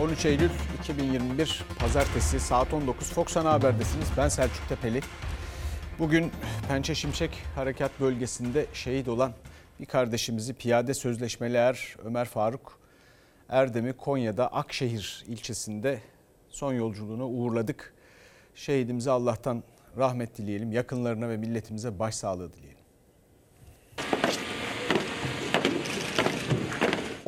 13 Eylül 2021 Pazartesi saat 19 Fox Ana Haber'desiniz. Ben Selçuk Tepeli. Bugün Pençe Şimşek Harekat Bölgesi'nde şehit olan bir kardeşimizi piyade sözleşmeli er Ömer Faruk Erdem'i Konya'da Akşehir ilçesinde son yolculuğuna uğurladık. Şehidimize Allah'tan rahmet dileyelim. Yakınlarına ve milletimize başsağlığı dileyelim.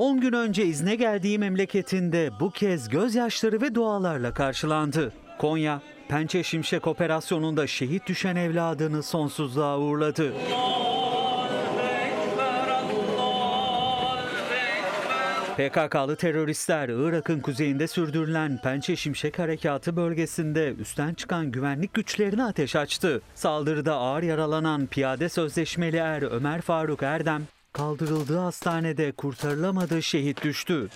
10 gün önce izne geldiği memleketinde bu kez gözyaşları ve dualarla karşılandı. Konya, Pençe Şimşek operasyonunda şehit düşen evladını sonsuzluğa uğurladı. PKK'lı teröristler Irak'ın kuzeyinde sürdürülen Pençe Şimşek Harekatı bölgesinde üstten çıkan güvenlik güçlerine ateş açtı. Saldırıda ağır yaralanan piyade sözleşmeli er Ömer Faruk Erdem kaldırıldığı hastanede kurtarılamadı şehit düştü.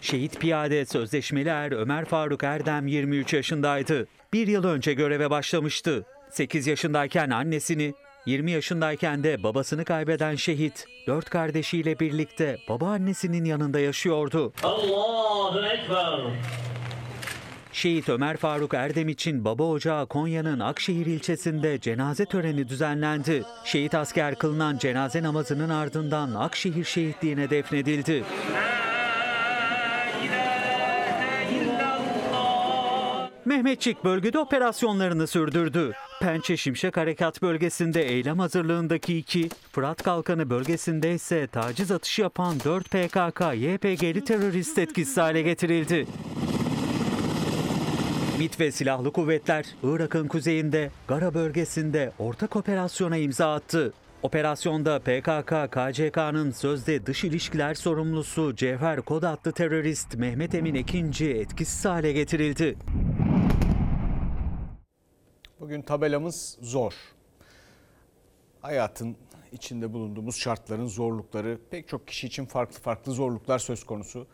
Şehit piyade sözleşmeli er Ömer Faruk Erdem 23 yaşındaydı. Bir yıl önce göreve başlamıştı. 8 yaşındayken annesini, 20 yaşındayken de babasını kaybeden şehit, dört kardeşiyle birlikte babaannesinin yanında yaşıyordu. Allahu Ekber. Şehit Ömer Faruk Erdem için baba ocağı Konya'nın Akşehir ilçesinde cenaze töreni düzenlendi. Şehit asker kılınan cenaze namazının ardından Akşehir şehitliğine defnedildi. Mehmetçik bölgede operasyonlarını sürdürdü. Pençe Şimşek Harekat bölgesinde eylem hazırlığındaki iki, Fırat Kalkanı bölgesinde ise taciz atışı yapan 4 PKK, YPG'li terörist etkisiz hale getirildi. MİT ve silahlı kuvvetler Irak'ın kuzeyinde Gara bölgesinde ortak operasyona imza attı. Operasyonda PKK, KCK'nın sözde dış ilişkiler sorumlusu Cevher Kod adlı terörist Mehmet Emin Ekinci etkisiz hale getirildi. Bugün tabelamız zor. Hayatın içinde bulunduğumuz şartların zorlukları pek çok kişi için farklı farklı zorluklar söz konusu.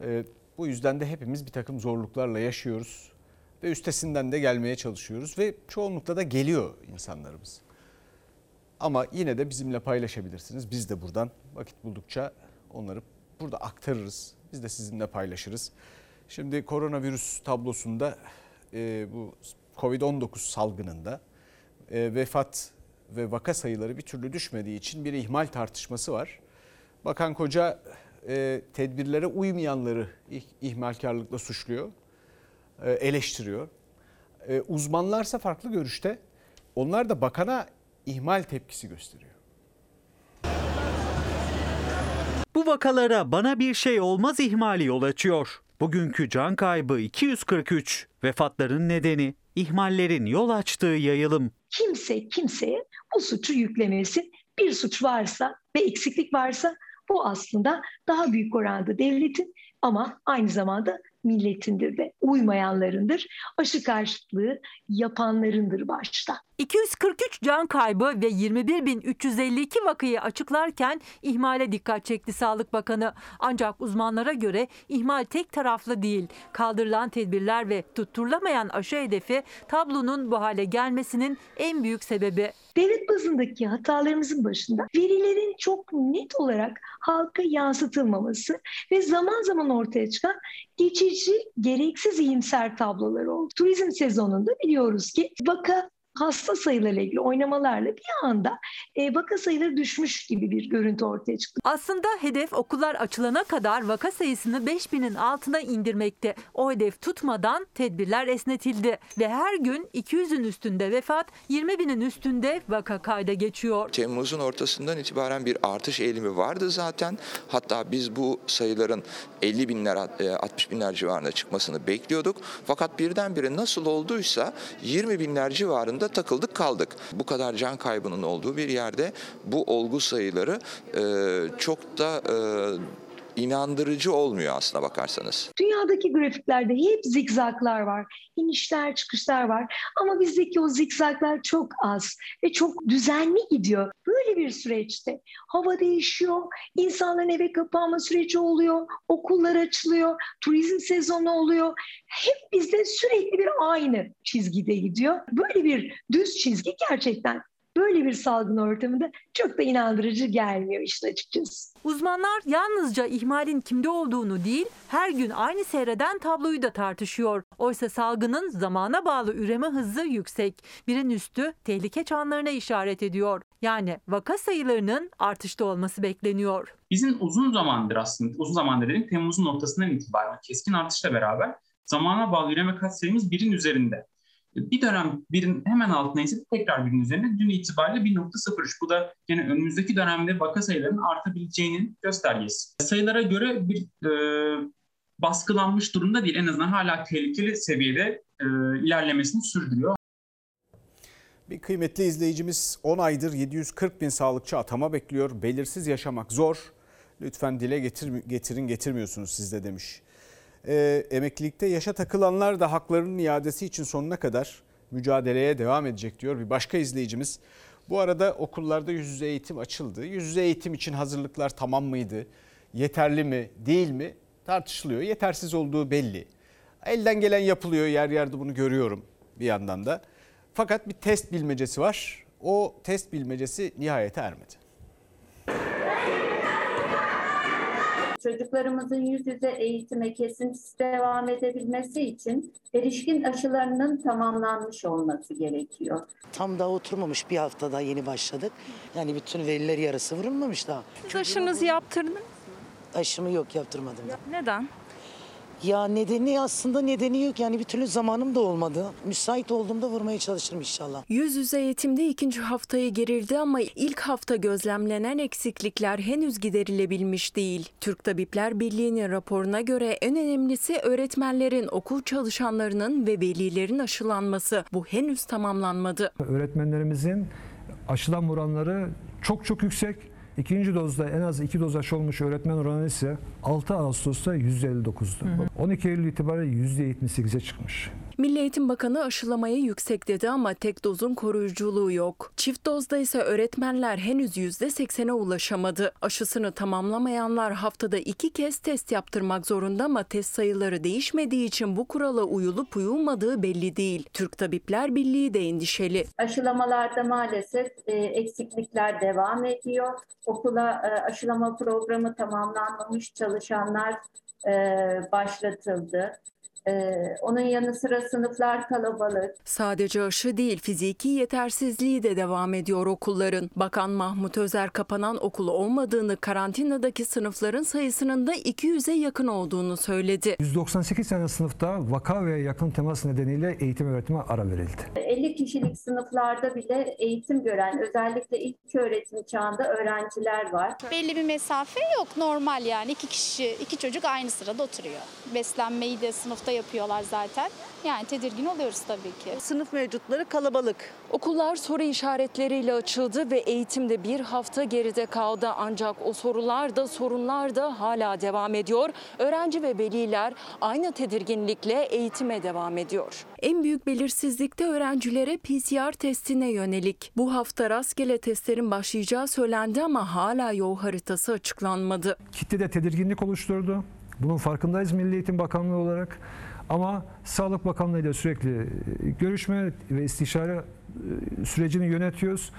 Ee, bu yüzden de hepimiz bir takım zorluklarla yaşıyoruz ve üstesinden de gelmeye çalışıyoruz ve çoğunlukla da geliyor insanlarımız. Ama yine de bizimle paylaşabilirsiniz. Biz de buradan vakit buldukça onları burada aktarırız. Biz de sizinle paylaşırız. Şimdi koronavirüs tablosunda e, bu Covid-19 salgınında e, vefat ve vaka sayıları bir türlü düşmediği için bir ihmal tartışması var. Bakan Koca e, tedbirlere uymayanları ihmalkarlıkla suçluyor, eleştiriyor. E, uzmanlarsa farklı görüşte. Onlar da bakana ihmal tepkisi gösteriyor. Bu vakalara bana bir şey olmaz ihmali yol açıyor. Bugünkü can kaybı 243. Vefatların nedeni ihmallerin yol açtığı yayılım. Kimse kimseye bu suçu yüklemesin. Bir suç varsa ve eksiklik varsa bu aslında daha büyük oranda devletin ama aynı zamanda milletindir de uymayanlarındır. Aşı karşıtlığı yapanlarındır başta. 243 can kaybı ve 21.352 vakayı açıklarken ihmale dikkat çekti Sağlık Bakanı. Ancak uzmanlara göre ihmal tek taraflı değil. Kaldırılan tedbirler ve tutturulamayan aşı hedefi tablonun bu hale gelmesinin en büyük sebebi. Devlet bazındaki hatalarımızın başında verilerin çok net olarak halka yansıtılmaması ve zaman zaman ortaya çıkan geçici, gereksiz iyimser tablolar oldu. Turizm sezonunda biliyoruz ki vaka hasta sayılarıyla ilgili oynamalarla bir anda e, vaka sayıları düşmüş gibi bir görüntü ortaya çıktı. Aslında hedef okullar açılana kadar vaka sayısını 5000'in altına indirmekte. O hedef tutmadan tedbirler esnetildi ve her gün 200'ün üstünde vefat, 20 binin üstünde vaka kayda geçiyor. Temmuz'un ortasından itibaren bir artış eğilimi vardı zaten. Hatta biz bu sayıların 50 binler 60 e, binler civarında çıkmasını bekliyorduk. Fakat birdenbire nasıl olduysa 20 binler civarında da takıldık kaldık. Bu kadar can kaybının olduğu bir yerde bu olgu sayıları çok da inandırıcı olmuyor aslına bakarsanız. Dünyadaki grafiklerde hep zikzaklar var. inişler çıkışlar var. Ama bizdeki o zikzaklar çok az ve çok düzenli gidiyor. Böyle bir süreçte hava değişiyor, insanların eve kapanma süreci oluyor, okullar açılıyor, turizm sezonu oluyor. Hep bizde sürekli bir aynı çizgide gidiyor. Böyle bir düz çizgi gerçekten böyle bir salgın ortamında çok da inandırıcı gelmiyor işin açıkçası. Uzmanlar yalnızca ihmalin kimde olduğunu değil, her gün aynı seyreden tabloyu da tartışıyor. Oysa salgının zamana bağlı üreme hızı yüksek. Birin üstü tehlike çanlarına işaret ediyor. Yani vaka sayılarının artışta olması bekleniyor. Bizim uzun zamandır aslında, uzun zamandır dedik Temmuz'un ortasından itibaren keskin artışla beraber zamana bağlı üreme katsayımız birin üzerinde. Bir dönem birin hemen altına ise tekrar birin üzerinde dün itibariyle 1.03. Bu da yine önümüzdeki dönemde vaka sayılarının artabileceğinin göstergesi. Sayılara göre bir e, baskılanmış durumda değil. En azından hala tehlikeli seviyede e, ilerlemesini sürdürüyor. Bir kıymetli izleyicimiz 10 aydır 740 bin sağlıkçı atama bekliyor. Belirsiz yaşamak zor. Lütfen dile getir, getirin getirmiyorsunuz siz de demiş. Ee, emeklilikte yaşa takılanlar da haklarının iadesi için sonuna kadar mücadeleye devam edecek diyor bir başka izleyicimiz. Bu arada okullarda yüz yüze eğitim açıldı. Yüz yüze eğitim için hazırlıklar tamam mıydı? Yeterli mi değil mi tartışılıyor. Yetersiz olduğu belli. Elden gelen yapılıyor yer yerde bunu görüyorum bir yandan da. Fakat bir test bilmecesi var. O test bilmecesi nihayete ermedi. Çocuklarımızın yüz yüze eğitime kesintisiz devam edebilmesi için erişkin aşılarının tamamlanmış olması gerekiyor. Tam daha oturmamış bir haftada yeni başladık. Yani bütün veliler yarısı vurulmamış daha. Siz aşınızı yaptırdınız. Aşımı yok yaptırmadım. Neden? Ya nedeni aslında nedeni yok yani bir türlü zamanım da olmadı. Müsait olduğumda vurmaya çalışırım inşallah. Yüz yüze eğitimde ikinci haftayı girildi ama ilk hafta gözlemlenen eksiklikler henüz giderilebilmiş değil. Türk Tabipler Birliği'nin raporuna göre en önemlisi öğretmenlerin, okul çalışanlarının ve velilerin aşılanması. Bu henüz tamamlanmadı. Öğretmenlerimizin aşılan oranları çok çok yüksek. İkinci dozda en az iki doz aşı olmuş öğretmen oranı ise 6 Ağustos'ta %59'du. 12 Eylül itibariyle %78'e çıkmış. Milli Eğitim Bakanı aşılamaya yüksek dedi ama tek dozun koruyuculuğu yok. Çift dozda ise öğretmenler henüz %80'e ulaşamadı. Aşısını tamamlamayanlar haftada iki kez test yaptırmak zorunda ama test sayıları değişmediği için bu kurala uyulup uyulmadığı belli değil. Türk Tabipler Birliği de endişeli. Aşılamalarda maalesef e, eksiklikler devam ediyor. Okula e, aşılama programı tamamlanmamış çalışanlar e, başlatıldı. E, onun yanı sıra sınıflar kalabalık. Sadece aşı değil fiziki yetersizliği de devam ediyor okulların. Bakan Mahmut Özer kapanan okul olmadığını karantinadaki sınıfların sayısının da 200'e yakın olduğunu söyledi. 198 tane sınıfta vaka ve yakın temas nedeniyle eğitim öğretime ara verildi. 50 kişilik sınıflarda bile eğitim gören özellikle ilk öğretim çağında öğrenciler var. Belli bir mesafe yok normal yani iki kişi iki çocuk aynı sırada oturuyor. Beslenmeyi de sınıfta yapıyorlar zaten. Yani tedirgin oluyoruz tabii ki. Sınıf mevcutları kalabalık. Okullar soru işaretleriyle açıldı ve eğitimde bir hafta geride kaldı. Ancak o sorular da sorunlar da hala devam ediyor. Öğrenci ve veliler aynı tedirginlikle eğitime devam ediyor. En büyük belirsizlik de öğrencilere PCR testine yönelik. Bu hafta rastgele testlerin başlayacağı söylendi ama hala yol haritası açıklanmadı. Kitlede tedirginlik oluşturdu. Bunun farkındayız Milli Eğitim Bakanlığı olarak. Ama Sağlık Bakanlığı ile sürekli e, görüşme ve istişare e, sürecini yönetiyoruz.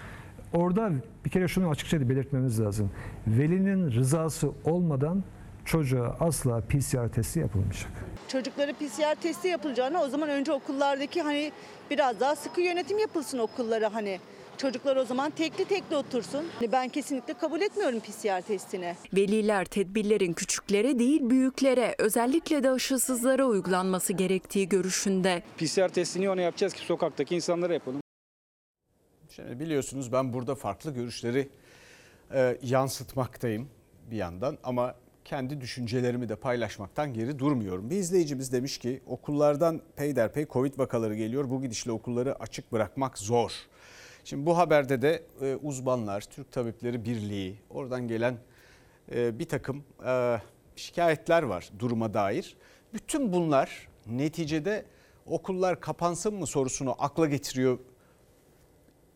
Orada bir kere şunu açıkça belirtmemiz lazım. Velinin rızası olmadan çocuğa asla PCR testi yapılmayacak. Çocuklara PCR testi yapılacağına o zaman önce okullardaki hani biraz daha sıkı yönetim yapılsın okullara hani. Çocuklar o zaman tekli tekli otursun. Hani Ben kesinlikle kabul etmiyorum PCR testini. Veliler tedbirlerin küçüklere değil büyüklere özellikle de aşısızlara uygulanması gerektiği görüşünde. PCR testini ona yapacağız ki sokaktaki insanlara yapalım. Şimdi biliyorsunuz ben burada farklı görüşleri e, yansıtmaktayım bir yandan ama kendi düşüncelerimi de paylaşmaktan geri durmuyorum. Bir izleyicimiz demiş ki okullardan peyderpey Covid vakaları geliyor. Bu gidişle okulları açık bırakmak zor. Şimdi bu haberde de e, uzmanlar, Türk Tabipleri Birliği, oradan gelen e, bir takım e, şikayetler var duruma dair. Bütün bunlar neticede okullar kapansın mı sorusunu akla getiriyor.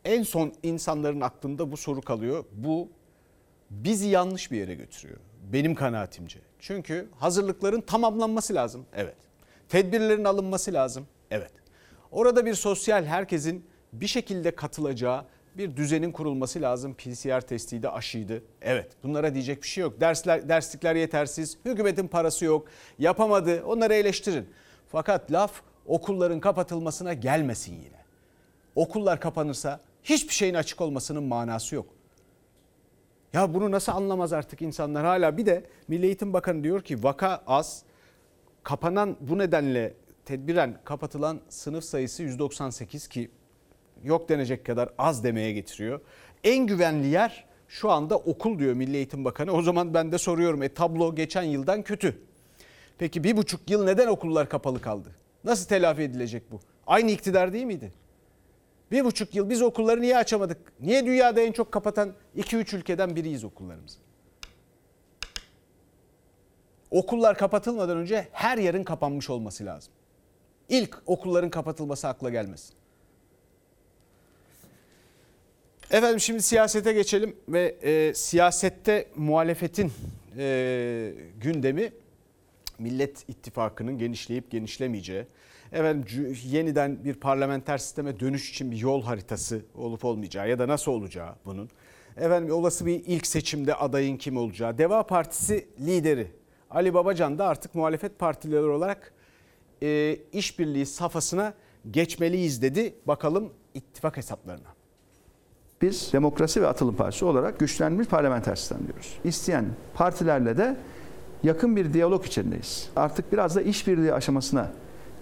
En son insanların aklında bu soru kalıyor. Bu bizi yanlış bir yere götürüyor. Benim kanaatimce. Çünkü hazırlıkların tamamlanması lazım. Evet. Tedbirlerin alınması lazım. Evet. Orada bir sosyal herkesin bir şekilde katılacağı bir düzenin kurulması lazım. PCR testiydi, aşıydı. Evet bunlara diyecek bir şey yok. Dersler, derslikler yetersiz, hükümetin parası yok, yapamadı onları eleştirin. Fakat laf okulların kapatılmasına gelmesin yine. Okullar kapanırsa hiçbir şeyin açık olmasının manası yok. Ya bunu nasıl anlamaz artık insanlar hala bir de Milli Eğitim Bakanı diyor ki vaka az. Kapanan bu nedenle tedbiren kapatılan sınıf sayısı 198 ki yok denecek kadar az demeye getiriyor. En güvenli yer şu anda okul diyor Milli Eğitim Bakanı. O zaman ben de soruyorum e tablo geçen yıldan kötü. Peki bir buçuk yıl neden okullar kapalı kaldı? Nasıl telafi edilecek bu? Aynı iktidar değil miydi? Bir buçuk yıl biz okulları niye açamadık? Niye dünyada en çok kapatan 2-3 ülkeden biriyiz okullarımızı? Okullar kapatılmadan önce her yerin kapanmış olması lazım. İlk okulların kapatılması akla gelmesin. Efendim şimdi siyasete geçelim ve e, siyasette muhalefetin e, gündemi Millet İttifakı'nın genişleyip genişlemeyeceği, efendim yeniden bir parlamenter sisteme dönüş için bir yol haritası olup olmayacağı ya da nasıl olacağı bunun. Efendim olası bir ilk seçimde adayın kim olacağı. Deva Partisi lideri Ali Babacan da artık muhalefet partileri olarak e, işbirliği safhasına geçmeliyiz dedi. Bakalım ittifak hesaplarına. Biz Demokrasi ve Atılım Partisi olarak güçlenmiş parlamenter sistem diyoruz. İsteyen partilerle de yakın bir diyalog içindeyiz. Artık biraz da işbirliği aşamasına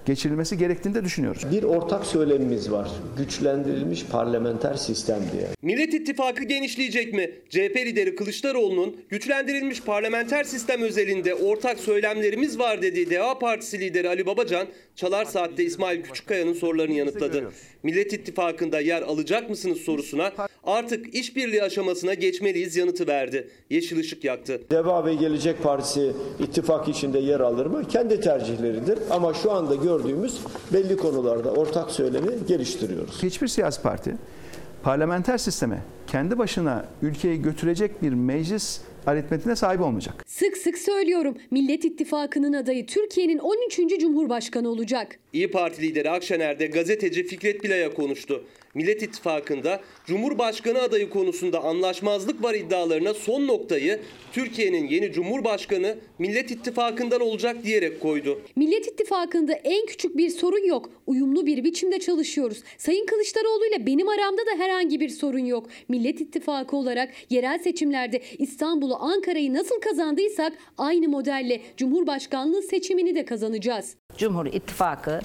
geçirilmesi gerektiğini de düşünüyoruz. Bir ortak söylemimiz var. Güçlendirilmiş parlamenter sistem diye. Millet İttifakı genişleyecek mi? CHP lideri Kılıçdaroğlu'nun güçlendirilmiş parlamenter sistem özelinde ortak söylemlerimiz var dediği DEA Partisi lideri Ali Babacan, Çalar Saat'te İsmail Küçükkaya'nın sorularını yanıtladı. Millet İttifakı'nda yer alacak mısınız sorusuna artık işbirliği aşamasına geçmeliyiz yanıtı verdi. Yeşil ışık yaktı. Deva ve Gelecek Partisi ittifak içinde yer alır mı? Kendi tercihleridir. Ama şu anda gördüğümüz belli konularda ortak söylemi geliştiriyoruz. Hiçbir siyasi parti parlamenter sisteme kendi başına ülkeyi götürecek bir meclis aritmetiğine sahip olmayacak. Sık sık söylüyorum Millet İttifakı'nın adayı Türkiye'nin 13. Cumhurbaşkanı olacak. İyi Parti lideri Akşener'de gazeteci Fikret Bilay'a konuştu. Millet İttifakı'nda Cumhurbaşkanı adayı konusunda anlaşmazlık var iddialarına son noktayı Türkiye'nin yeni Cumhurbaşkanı Millet İttifakı'ndan olacak diyerek koydu. Millet İttifakı'nda en küçük bir sorun yok. Uyumlu bir biçimde çalışıyoruz. Sayın Kılıçdaroğlu ile benim aramda da herhangi bir sorun yok. Millet İttifakı olarak yerel seçimlerde İstanbul'u, Ankara'yı nasıl kazandıysak aynı modelle Cumhurbaşkanlığı seçimini de kazanacağız. Cumhur İttifakı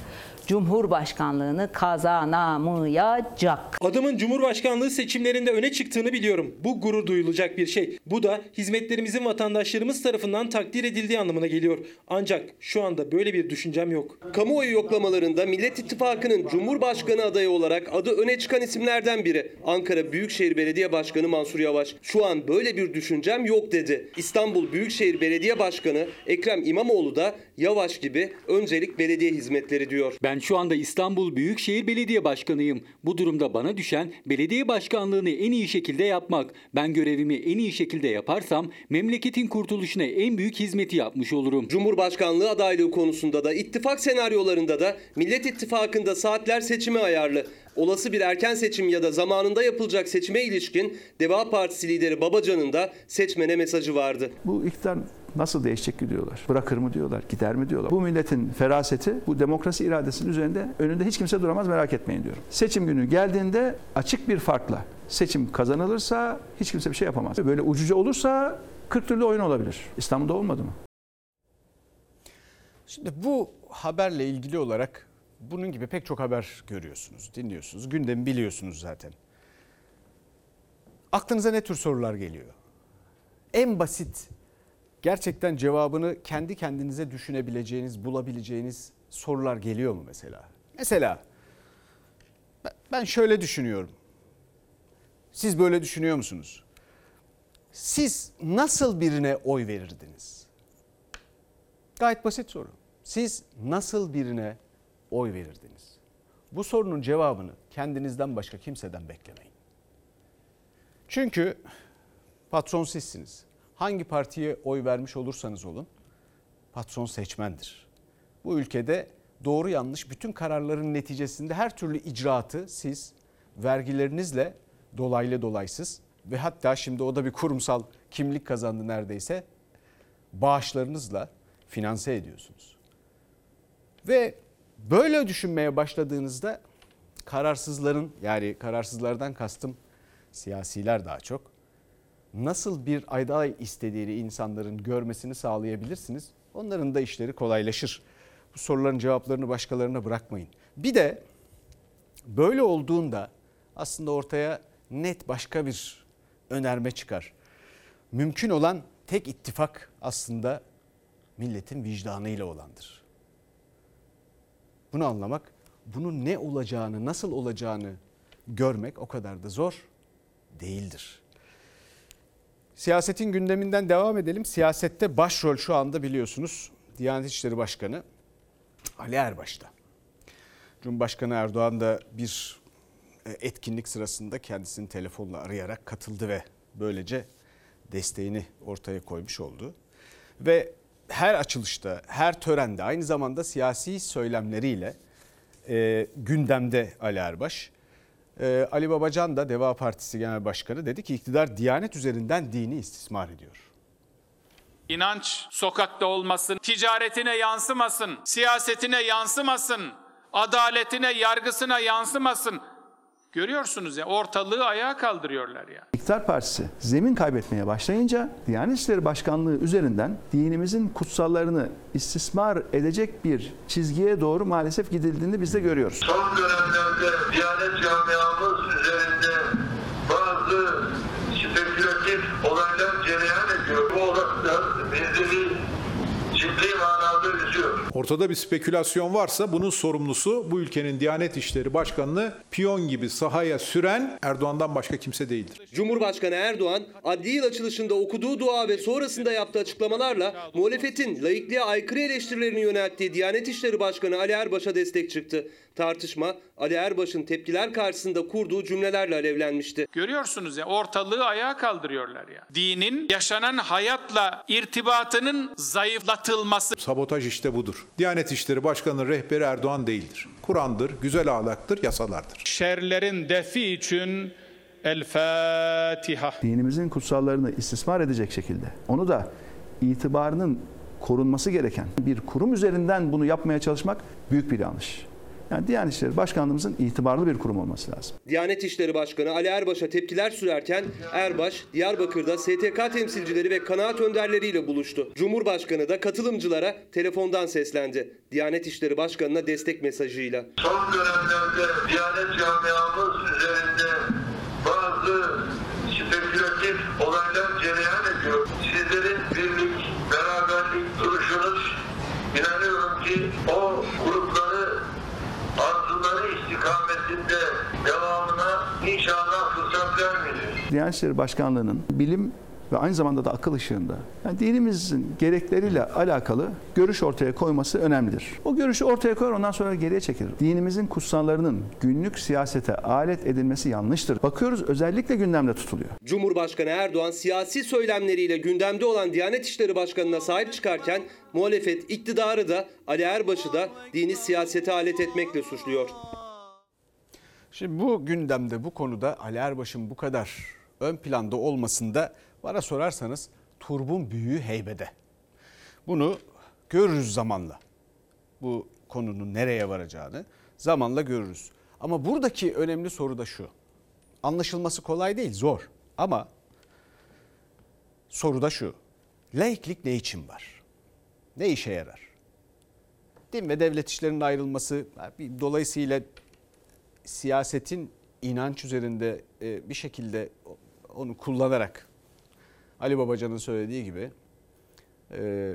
Cumhurbaşkanlığını kazanamayacak. Adımın Cumhurbaşkanlığı seçimlerinde öne çıktığını biliyorum. Bu gurur duyulacak bir şey. Bu da hizmetlerimizin vatandaşlarımız tarafından takdir edildiği anlamına geliyor. Ancak şu anda böyle bir düşüncem yok. Kamuoyu yoklamalarında Millet İttifakı'nın Cumhurbaşkanı adayı olarak adı öne çıkan isimlerden biri. Ankara Büyükşehir Belediye Başkanı Mansur Yavaş. Şu an böyle bir düşüncem yok dedi. İstanbul Büyükşehir Belediye Başkanı Ekrem İmamoğlu da Yavaş gibi öncelik belediye hizmetleri diyor. Ben şu anda İstanbul Büyükşehir Belediye Başkanıyım. Bu durumda bana düşen belediye başkanlığını en iyi şekilde yapmak. Ben görevimi en iyi şekilde yaparsam memleketin kurtuluşuna en büyük hizmeti yapmış olurum. Cumhurbaşkanlığı adaylığı konusunda da ittifak senaryolarında da Millet İttifakı'nda saatler seçime ayarlı. Olası bir erken seçim ya da zamanında yapılacak seçime ilişkin Deva Partisi lideri Babacan'ın da seçmene mesajı vardı. Bu iktidar nasıl değişecek ki diyorlar. Bırakır mı diyorlar, gider mi diyorlar. Bu milletin feraseti, bu demokrasi iradesinin üzerinde önünde hiç kimse duramaz merak etmeyin diyorum. Seçim günü geldiğinde açık bir farkla seçim kazanılırsa hiç kimse bir şey yapamaz. Böyle ucuca olursa 40 türlü oyun olabilir. İstanbul'da olmadı mı? Şimdi bu haberle ilgili olarak bunun gibi pek çok haber görüyorsunuz, dinliyorsunuz. Gündemi biliyorsunuz zaten. Aklınıza ne tür sorular geliyor? En basit gerçekten cevabını kendi kendinize düşünebileceğiniz, bulabileceğiniz sorular geliyor mu mesela? Mesela ben şöyle düşünüyorum. Siz böyle düşünüyor musunuz? Siz nasıl birine oy verirdiniz? Gayet basit soru. Siz nasıl birine oy verirdiniz? Bu sorunun cevabını kendinizden başka kimseden beklemeyin. Çünkü patron sizsiniz. Hangi partiye oy vermiş olursanız olun patron seçmendir. Bu ülkede doğru yanlış bütün kararların neticesinde her türlü icraatı siz vergilerinizle dolaylı dolaysız ve hatta şimdi o da bir kurumsal kimlik kazandı neredeyse. Bağışlarınızla finanse ediyorsunuz. Ve böyle düşünmeye başladığınızda kararsızların yani kararsızlardan kastım siyasiler daha çok nasıl bir aday istediğini insanların görmesini sağlayabilirsiniz. Onların da işleri kolaylaşır. Bu soruların cevaplarını başkalarına bırakmayın. Bir de böyle olduğunda aslında ortaya net başka bir önerme çıkar. Mümkün olan tek ittifak aslında milletin vicdanıyla olandır. Bunu anlamak, bunun ne olacağını, nasıl olacağını görmek o kadar da zor değildir. Siyasetin gündeminden devam edelim. Siyasette başrol şu anda biliyorsunuz Diyanet İşleri Başkanı Ali Erbaş'ta. Cumhurbaşkanı Erdoğan da bir e, etkinlik sırasında kendisini telefonla arayarak katıldı ve böylece desteğini ortaya koymuş oldu. Ve her açılışta, her törende aynı zamanda siyasi söylemleriyle e, gündemde Ali Erbaş. E, Ali Babacan da Deva Partisi Genel Başkanı dedi ki iktidar Diyanet üzerinden dini istismar ediyor. İnanç sokakta olmasın, ticaretine yansımasın, siyasetine yansımasın, adaletine, yargısına yansımasın. Görüyorsunuz ya ortalığı ayağa kaldırıyorlar ya. İktidar Partisi zemin kaybetmeye başlayınca Diyanet İşleri Başkanlığı üzerinden dinimizin kutsallarını istismar edecek bir çizgiye doğru maalesef gidildiğini biz de görüyoruz. Son dönemlerde Diyanet camiamız üzerinde bazı spekülatif olaylar cereyan ediyor. Bu olaylar bizleri ciddi manada üzüyor. Ortada bir spekülasyon varsa bunun sorumlusu bu ülkenin Diyanet İşleri Başkanı'nı piyon gibi sahaya süren Erdoğan'dan başka kimse değildir. Cumhurbaşkanı Erdoğan adli yıl açılışında okuduğu dua ve sonrasında yaptığı açıklamalarla muhalefetin laikliğe aykırı eleştirilerini yönelttiği Diyanet İşleri Başkanı Ali Erbaş'a destek çıktı. Tartışma Ali Erbaş'ın tepkiler karşısında kurduğu cümlelerle alevlenmişti. Görüyorsunuz ya ortalığı ayağa kaldırıyorlar ya. Dinin yaşanan hayatla irtibatının zayıflatılması. Sabotaj işte budur. Diyanet İşleri Başkanı'nın rehberi Erdoğan değildir. Kur'an'dır, güzel ahlaktır, yasalardır. Şerlerin defi için El Fatiha. Dinimizin kutsallarını istismar edecek şekilde onu da itibarının korunması gereken bir kurum üzerinden bunu yapmaya çalışmak büyük bir yanlış. Yani Diyanet İşleri Başkanlığımızın itibarlı bir kurum olması lazım. Diyanet İşleri Başkanı Ali Erbaş'a tepkiler sürerken Erbaş, Diyarbakır'da STK temsilcileri ve kanaat önderleriyle buluştu. Cumhurbaşkanı da katılımcılara telefondan seslendi. Diyanet İşleri Başkanı'na destek mesajıyla. Son dönemlerde Diyanet camiamız üzerinde bazı spekülatif olaylar cereyan ediyor. Sizlerin birlik, beraberlik duruşunuz inanıyorum ki o grupları istikametinde devamına inşallah fırsat vermeyecek. Diyanet İşleri Başkanlığı'nın bilim ve aynı zamanda da akıl ışığında yani dinimizin gerekleriyle alakalı görüş ortaya koyması önemlidir. O görüşü ortaya koyar ondan sonra geriye çekilir. Dinimizin kutsallarının günlük siyasete alet edilmesi yanlıştır. Bakıyoruz özellikle gündemde tutuluyor. Cumhurbaşkanı Erdoğan siyasi söylemleriyle gündemde olan Diyanet İşleri Başkanı'na sahip çıkarken muhalefet iktidarı da Ali Erbaş'ı da dini siyasete alet etmekle suçluyor. Şimdi bu gündemde bu konuda Ali Erbaş'ın bu kadar ön planda olmasında bana sorarsanız turbun büyüğü heybede. Bunu görürüz zamanla. Bu konunun nereye varacağını zamanla görürüz. Ama buradaki önemli soru da şu. Anlaşılması kolay değil, zor. Ama soru da şu. Laiklik ne için var? Ne işe yarar? Din ve devlet işlerinin ayrılması dolayısıyla siyasetin inanç üzerinde bir şekilde onu kullanarak Ali Babacan'ın söylediği gibi e,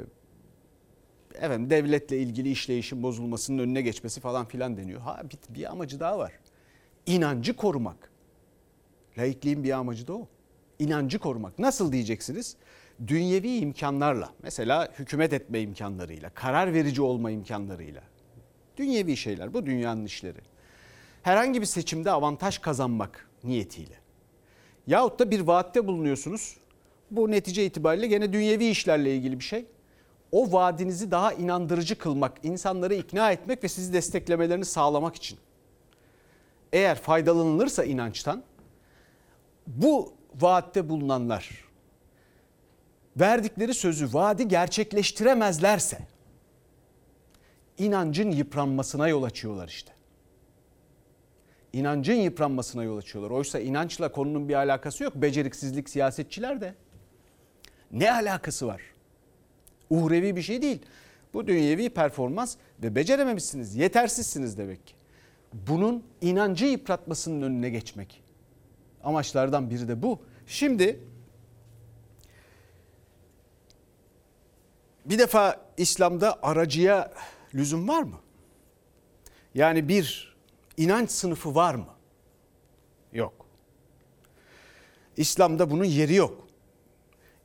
efendim devletle ilgili işleyişin bozulmasının önüne geçmesi falan filan deniyor. Ha bir, bir amacı daha var. İnancı korumak. Laikliğin bir amacı da o. İnancı korumak. Nasıl diyeceksiniz? Dünyevi imkanlarla, mesela hükümet etme imkanlarıyla, karar verici olma imkanlarıyla. Dünyevi şeyler, bu dünyanın işleri. Herhangi bir seçimde avantaj kazanmak niyetiyle. Yahut da bir vaatte bulunuyorsunuz. Bu netice itibariyle gene dünyevi işlerle ilgili bir şey. O vaadinizi daha inandırıcı kılmak, insanları ikna etmek ve sizi desteklemelerini sağlamak için. Eğer faydalanılırsa inançtan bu vaatte bulunanlar verdikleri sözü vaadi gerçekleştiremezlerse inancın yıpranmasına yol açıyorlar işte. İnancın yıpranmasına yol açıyorlar. Oysa inançla konunun bir alakası yok. Beceriksizlik siyasetçiler de. Ne alakası var? Uhrevi bir şey değil. Bu dünyevi performans ve becerememişsiniz, yetersizsiniz demek ki. Bunun inancı yıpratmasının önüne geçmek. Amaçlardan biri de bu. Şimdi bir defa İslam'da aracıya lüzum var mı? Yani bir inanç sınıfı var mı? Yok. İslam'da bunun yeri yok.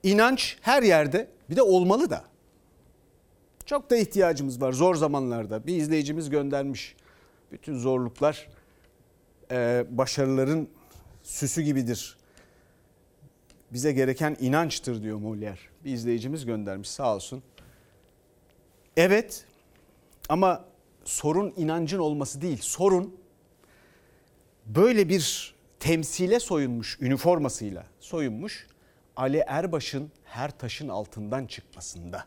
İnanç her yerde bir de olmalı da. Çok da ihtiyacımız var zor zamanlarda. Bir izleyicimiz göndermiş. Bütün zorluklar e, başarıların süsü gibidir. Bize gereken inançtır diyor Molière. Bir izleyicimiz göndermiş sağ olsun. Evet ama sorun inancın olması değil. Sorun böyle bir temsile soyunmuş üniformasıyla soyunmuş Ali Erbaş'ın her taşın altından çıkmasında.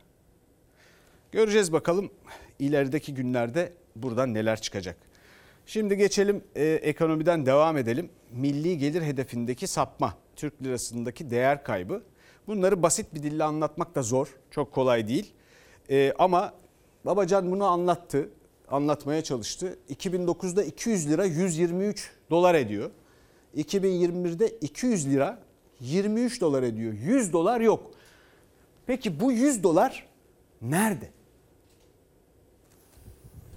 Göreceğiz bakalım ilerideki günlerde buradan neler çıkacak. Şimdi geçelim e, ekonomiden devam edelim. Milli gelir hedefindeki sapma, Türk lirasındaki değer kaybı. Bunları basit bir dille anlatmak da zor, çok kolay değil. E, ama Babacan bunu anlattı, anlatmaya çalıştı. 2009'da 200 lira 123 dolar ediyor. 2021'de 200 lira 23 dolar ediyor. 100 dolar yok. Peki bu 100 dolar nerede?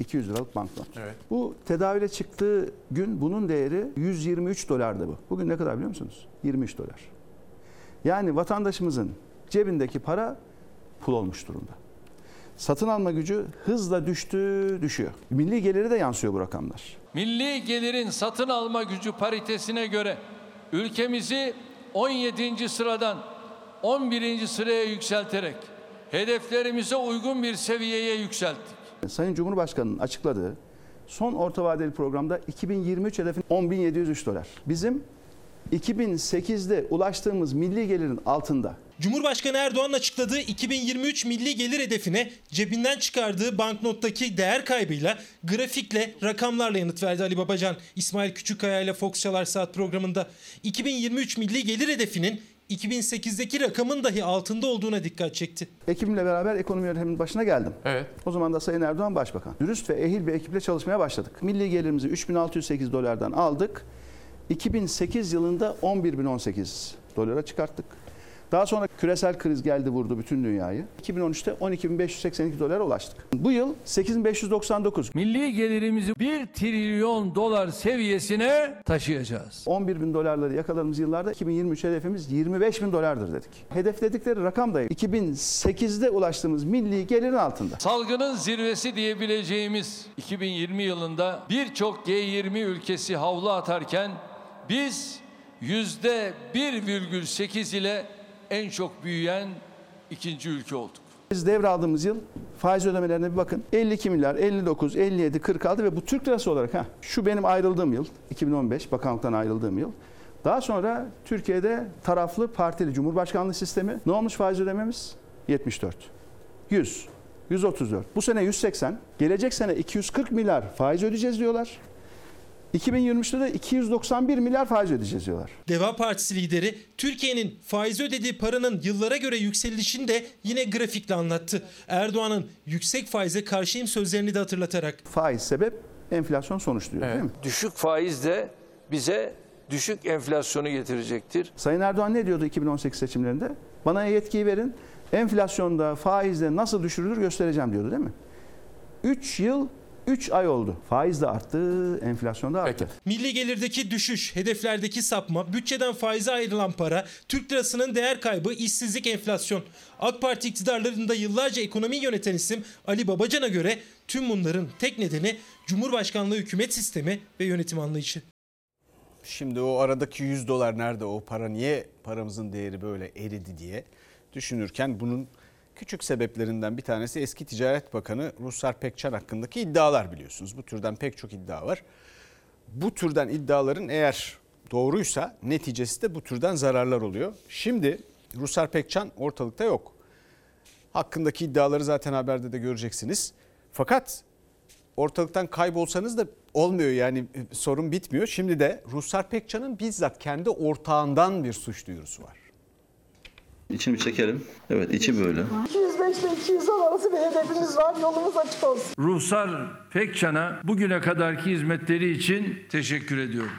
200 liralık banknot. Evet. Bu tedavüle çıktığı gün bunun değeri 123 dolardı bu. Bugün ne kadar biliyor musunuz? 23 dolar. Yani vatandaşımızın cebindeki para pul olmuş durumda. Satın alma gücü hızla düştü, düşüyor. Milli geliri de yansıyor bu rakamlar. Milli gelirin satın alma gücü paritesine göre ülkemizi 17. sıradan 11. sıraya yükselterek hedeflerimize uygun bir seviyeye yükselttik. Sayın Cumhurbaşkanı'nın açıkladığı son orta vadeli programda 2023 hedefi 10.703 dolar. Bizim 2008'de ulaştığımız milli gelirin altında. Cumhurbaşkanı Erdoğan açıkladığı 2023 milli gelir hedefine cebinden çıkardığı banknottaki değer kaybıyla grafikle rakamlarla yanıt verdi Ali Babacan. İsmail Küçükkaya ile Fox Çalar Saat programında 2023 milli gelir hedefinin 2008'deki rakamın dahi altında olduğuna dikkat çekti. Ekibimle beraber ekonomi yönetiminin başına geldim. Evet. O zaman da Sayın Erdoğan Başbakan. Dürüst ve ehil bir ekiple çalışmaya başladık. Milli gelirimizi 3608 dolardan aldık. 2008 yılında 11018 dolara çıkarttık. Daha sonra küresel kriz geldi vurdu bütün dünyayı. 2013'te 12.582 dolara ulaştık. Bu yıl 8599. Milli gelirimizi 1 trilyon dolar seviyesine taşıyacağız. 11 bin dolarları yakaladığımız yıllarda 2023 hedefimiz 25 bin dolardır dedik. Hedefledikleri rakam da 2008'de ulaştığımız milli gelirin altında. Salgının zirvesi diyebileceğimiz 2020 yılında birçok G20 ülkesi havlu atarken biz yüzde 1,8 ile en çok büyüyen ikinci ülke olduk. Biz devraldığımız yıl faiz ödemelerine bir bakın. 52 milyar, 59, 57, 46 ve bu Türk lirası olarak ha şu benim ayrıldığım yıl 2015 bakanlıktan ayrıldığım yıl. Daha sonra Türkiye'de taraflı partili cumhurbaşkanlığı sistemi ne olmuş faiz ödememiz? 74. 100. 134. Bu sene 180. Gelecek sene 240 milyar faiz ödeyeceğiz diyorlar. 2023'te de 291 milyar faiz ödeyeceğiz diyorlar. Deva Partisi lideri Türkiye'nin faiz ödediği paranın yıllara göre yükselişini de yine grafikle anlattı. Erdoğan'ın yüksek faize karşıyım sözlerini de hatırlatarak. Faiz sebep, enflasyon sonuç diyor değil mi? Düşük faiz de bize düşük enflasyonu getirecektir. Sayın Erdoğan ne diyordu 2018 seçimlerinde? Bana yetkiyi verin, enflasyonda, faizde nasıl düşürülür göstereceğim diyordu değil mi? 3 yıl 3 ay oldu. Faiz de arttı, enflasyon da arttı. Milli gelirdeki düşüş, hedeflerdeki sapma, bütçeden faize ayrılan para, Türk lirasının değer kaybı, işsizlik, enflasyon. AK Parti iktidarlarında yıllarca ekonomi yöneten isim Ali Babacan'a göre tüm bunların tek nedeni Cumhurbaşkanlığı hükümet sistemi ve yönetim anlayışı. Şimdi o aradaki 100 dolar nerede o para niye paramızın değeri böyle eridi diye düşünürken bunun küçük sebeplerinden bir tanesi eski Ticaret Bakanı Ruslar Pekcan hakkındaki iddialar biliyorsunuz. Bu türden pek çok iddia var. Bu türden iddiaların eğer doğruysa neticesi de bu türden zararlar oluyor. Şimdi Ruslar Pekcan ortalıkta yok. Hakkındaki iddiaları zaten haberde de göreceksiniz. Fakat ortalıktan kaybolsanız da olmuyor yani sorun bitmiyor. Şimdi de Ruslar Pekcan'ın bizzat kendi ortağından bir suç duyurusu var. İçini bir çekelim. Evet içi böyle. 205 ile 210 arası bir hedefimiz var. Yolumuz açık olsun. Ruhsar Pekcan'a bugüne kadarki hizmetleri için teşekkür ediyorum.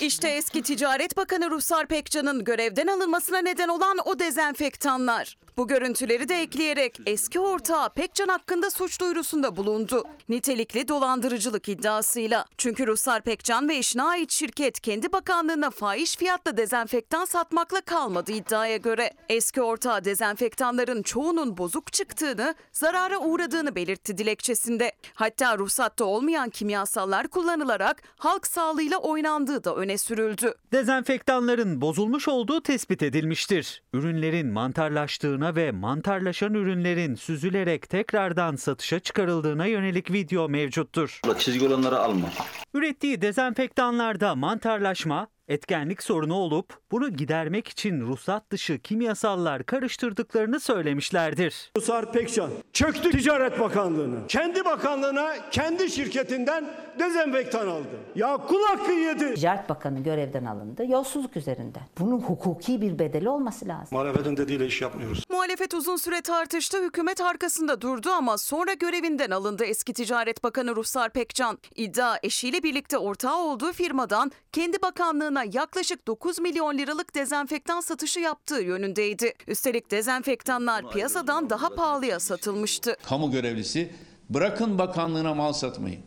İşte eski Ticaret Bakanı Ruhsar Pekcan'ın görevden alınmasına neden olan o dezenfektanlar. Bu görüntüleri de ekleyerek eski ortağı Pekcan hakkında suç duyurusunda bulundu. Nitelikli dolandırıcılık iddiasıyla. Çünkü Ruhsar Pekcan ve eşine ait şirket kendi bakanlığına fahiş fiyatla dezenfektan satmakla kalmadı iddiaya göre. Eski ortağı dezenfektanların çoğunun bozuk çıktığını, zarara uğradığını belirtti dilekçesinde. Hatta ruhsatta olmayan kimyasallar kullanılarak halk sağlığıyla oynandığı da öne sürüldü. Dezenfektanların bozulmuş olduğu tespit edilmiştir. Ürünlerin mantarlaştığına ve mantarlaşan ürünlerin süzülerek tekrardan satışa çıkarıldığına yönelik video mevcuttur. Çizgi olanları alma. Ürettiği dezenfektanlarda mantarlaşma, etkenlik sorunu olup bunu gidermek için ruhsat dışı kimyasallar karıştırdıklarını söylemişlerdir. Rusar Pekcan çöktü Ticaret Bakanlığı'nı. Kendi bakanlığına kendi şirketinden dezenfektan aldı. Ya kul hakkı yedi. Ticaret Bakanı görevden alındı yolsuzluk üzerinden. Bunun hukuki bir bedeli olması lazım. Muhalefetin dediğiyle iş yapmıyoruz. Muhalefet uzun süre tartıştı, hükümet arkasında durdu ama sonra görevinden alındı eski Ticaret Bakanı Ruhsar Pekcan. İddia eşiyle birlikte ortağı olduğu firmadan kendi bakanlığına yaklaşık 9 milyon liralık dezenfektan satışı yaptığı yönündeydi. Üstelik dezenfektanlar piyasadan daha pahalıya satılmıştı. Kamu görevlisi bırakın bakanlığına mal satmayı,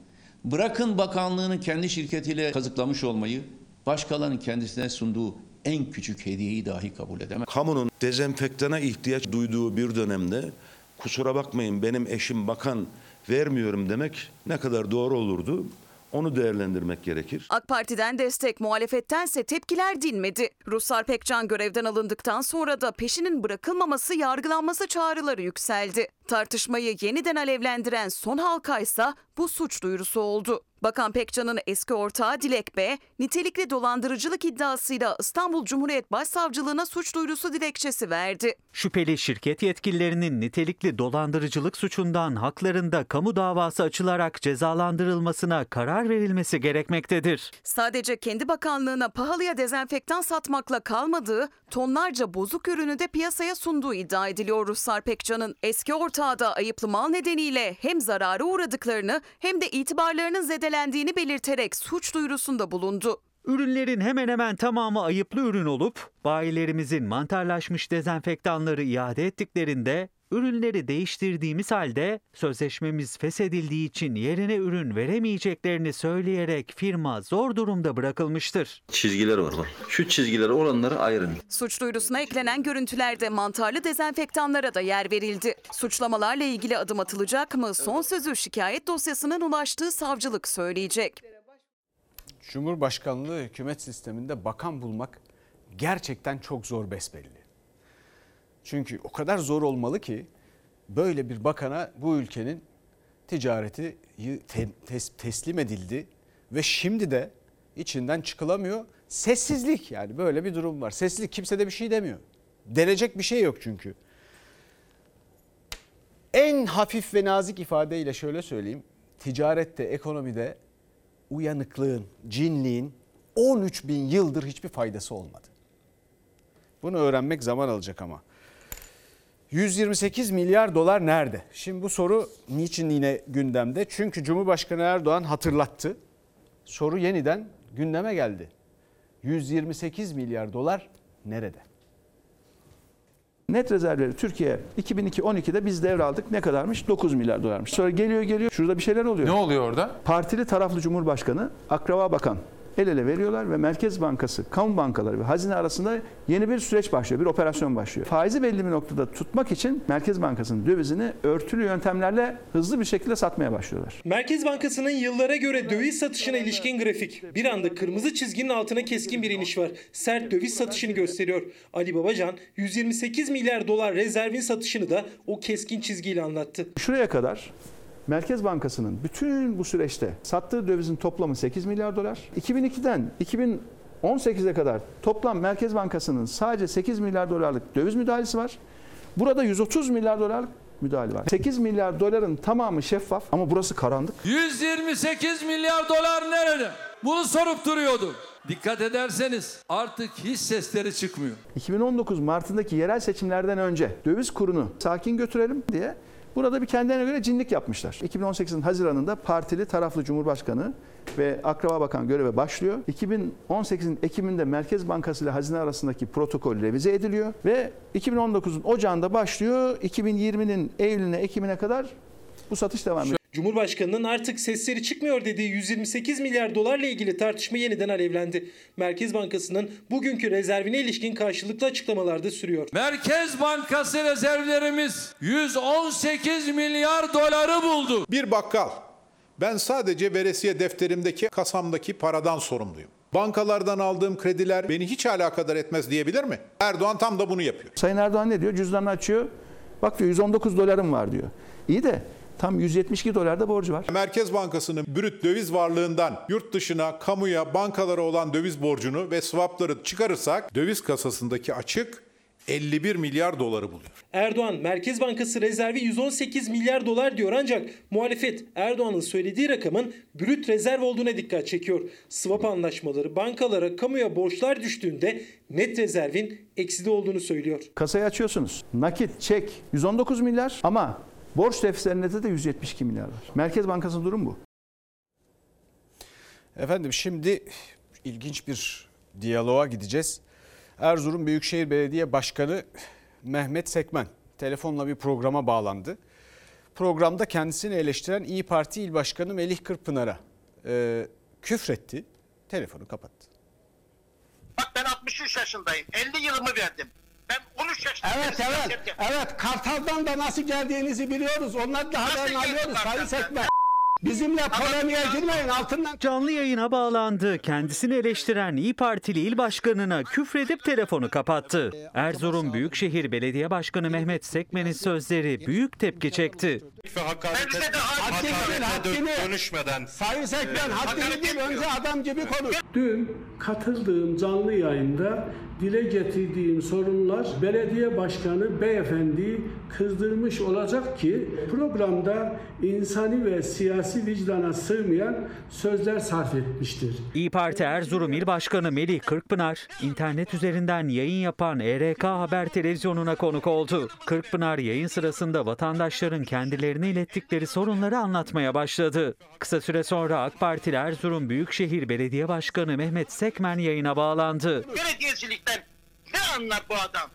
bırakın bakanlığının kendi şirketiyle kazıklamış olmayı, başkalarının kendisine sunduğu en küçük hediyeyi dahi kabul edemez. Kamunun dezenfektana ihtiyaç duyduğu bir dönemde kusura bakmayın benim eşim bakan vermiyorum demek ne kadar doğru olurdu onu değerlendirmek gerekir. AK Parti'den destek, muhalefettense tepkiler dinmedi. Ruslar Pekcan görevden alındıktan sonra da peşinin bırakılmaması, yargılanması çağrıları yükseldi. Tartışmayı yeniden alevlendiren son halkaysa bu suç duyurusu oldu. Bakan Pekcan'ın eski ortağı Dilek B, nitelikli dolandırıcılık iddiasıyla İstanbul Cumhuriyet Başsavcılığına suç duyurusu dilekçesi verdi. Şüpheli şirket yetkililerinin nitelikli dolandırıcılık suçundan haklarında kamu davası açılarak cezalandırılmasına karar verilmesi gerekmektedir. Sadece kendi bakanlığına pahalıya dezenfektan satmakla kalmadığı, tonlarca bozuk ürünü de piyasaya sunduğu iddia ediliyor Ruslar Pekcan'ın. Eski ortağı da ayıplı mal nedeniyle hem zarara uğradıklarını hem de itibarlarının zedelendiğini belirterek suç duyurusunda bulundu. Ürünlerin hemen hemen tamamı ayıplı ürün olup bayilerimizin mantarlaşmış dezenfektanları iade ettiklerinde ürünleri değiştirdiğimiz halde sözleşmemiz feshedildiği için yerine ürün veremeyeceklerini söyleyerek firma zor durumda bırakılmıştır. Çizgiler var bak. Şu çizgiler olanları ayırın. Suç duyurusuna eklenen görüntülerde mantarlı dezenfektanlara da yer verildi. Suçlamalarla ilgili adım atılacak mı? Son sözü şikayet dosyasının ulaştığı savcılık söyleyecek. Cumhurbaşkanlığı hükümet sisteminde bakan bulmak gerçekten çok zor besbelli. Çünkü o kadar zor olmalı ki böyle bir bakana bu ülkenin ticareti te- tes- teslim edildi ve şimdi de içinden çıkılamıyor. Sessizlik yani böyle bir durum var. Sessizlik kimse de bir şey demiyor. Denecek bir şey yok çünkü. En hafif ve nazik ifadeyle şöyle söyleyeyim. Ticarette, ekonomide uyanıklığın, cinliğin 13 bin yıldır hiçbir faydası olmadı. Bunu öğrenmek zaman alacak ama. 128 milyar dolar nerede? Şimdi bu soru niçin yine gündemde? Çünkü Cumhurbaşkanı Erdoğan hatırlattı. Soru yeniden gündeme geldi. 128 milyar dolar nerede? Net rezervleri Türkiye 2002-12'de biz devraldık. Ne kadarmış? 9 milyar dolarmış. Sonra geliyor geliyor. Şurada bir şeyler oluyor. Ne oluyor orada? Partili taraflı Cumhurbaşkanı, akraba bakan el ele veriyorlar ve Merkez Bankası, kamu bankaları ve hazine arasında yeni bir süreç başlıyor, bir operasyon başlıyor. Faizi belli bir noktada tutmak için Merkez Bankası'nın dövizini örtülü yöntemlerle hızlı bir şekilde satmaya başlıyorlar. Merkez Bankası'nın yıllara göre döviz satışına ilişkin grafik. Bir anda kırmızı çizginin altına keskin bir iniş var. Sert döviz satışını gösteriyor. Ali Babacan 128 milyar dolar rezervin satışını da o keskin çizgiyle anlattı. Şuraya kadar Merkez Bankası'nın bütün bu süreçte sattığı dövizin toplamı 8 milyar dolar. 2002'den 2018'e kadar toplam Merkez Bankası'nın sadece 8 milyar dolarlık döviz müdahalesi var. Burada 130 milyar dolarlık müdahale var. 8 milyar doların tamamı şeffaf ama burası karanlık. 128 milyar dolar nerede? Bunu sorup duruyordu. Dikkat ederseniz artık hiç sesleri çıkmıyor. 2019 Mart'ındaki yerel seçimlerden önce döviz kurunu sakin götürelim diye burada bir kendilerine göre cinlik yapmışlar. 2018'in Haziran'ında partili taraflı Cumhurbaşkanı ve Akraba Bakan göreve başlıyor. 2018'in Ekim'inde Merkez Bankası ile Hazine arasındaki protokol revize ediliyor ve 2019'un Ocağı'nda başlıyor. 2020'nin Eylül'üne, Ekim'ine kadar bu satış devam ediyor. Cumhurbaşkanının artık sesleri çıkmıyor dediği 128 milyar dolarla ilgili tartışma yeniden alevlendi. Merkez Bankası'nın bugünkü rezervine ilişkin karşılıklı açıklamalar da sürüyor. Merkez Bankası rezervlerimiz 118 milyar doları buldu. Bir bakkal. Ben sadece veresiye defterimdeki kasamdaki paradan sorumluyum. Bankalardan aldığım krediler beni hiç alakadar etmez diyebilir mi? Erdoğan tam da bunu yapıyor. Sayın Erdoğan ne diyor? Cüzdanını açıyor. Bak diyor 119 dolarım var diyor. İyi de tam 172 dolar da borcu var. Merkez Bankası'nın brüt döviz varlığından yurt dışına, kamuya, bankalara olan döviz borcunu ve swapları çıkarırsak döviz kasasındaki açık 51 milyar doları buluyor. Erdoğan Merkez Bankası rezervi 118 milyar dolar diyor ancak muhalefet Erdoğan'ın söylediği rakamın brüt rezerv olduğuna dikkat çekiyor. Swap anlaşmaları bankalara, kamuya borçlar düştüğünde net rezervin ekside olduğunu söylüyor. Kasayı açıyorsunuz. Nakit, çek 119 milyar ama borç defterinde de 172 milyar var. Merkez Bankası'nın durum bu. Efendim şimdi ilginç bir diyaloğa gideceğiz. Erzurum Büyükşehir Belediye Başkanı Mehmet Sekmen telefonla bir programa bağlandı. Programda kendisini eleştiren İyi Parti İl Başkanı Melih Kırpınar'a e, küfretti. Telefonu kapattı. Bak ben 63 yaşındayım. 50 yılımı verdim. Ben 13 yaşındayım. Evet evet. Evet Kartal'dan da nasıl geldiğinizi biliyoruz. Onları da haberini alıyoruz Sayın Sekmen. Bizimle polemiğe girmeyin altından. Canlı yayına bağlandı. Kendisini eleştiren İyi Partili il başkanına küfredip telefonu kapattı. Erzurum Büyükşehir Belediye Başkanı Mehmet Sekmen'in sözleri büyük tepki çekti. Ve hakarete, haddini. dönüşmeden. Sayın Sekmen haddini bil önce adam gibi konuş. Dün katıldığım canlı yayında dile getirdiğim sorunlar belediye başkanı beyefendi kızdırmış olacak ki programda insani ve siyasi vicdana sığmayan sözler sarf etmiştir. İyi Parti Erzurum İl Başkanı Melih Kırkpınar, internet üzerinden yayın yapan ERK Haber Televizyonu'na konuk oldu. Kırkpınar yayın sırasında vatandaşların kendilerine ilettikleri sorunları anlatmaya başladı. Kısa süre sonra AK Partili Erzurum Büyükşehir Belediye Başkanı Mehmet Sekmen yayına bağlandı. Belediyecilikten ne anlar bu adam?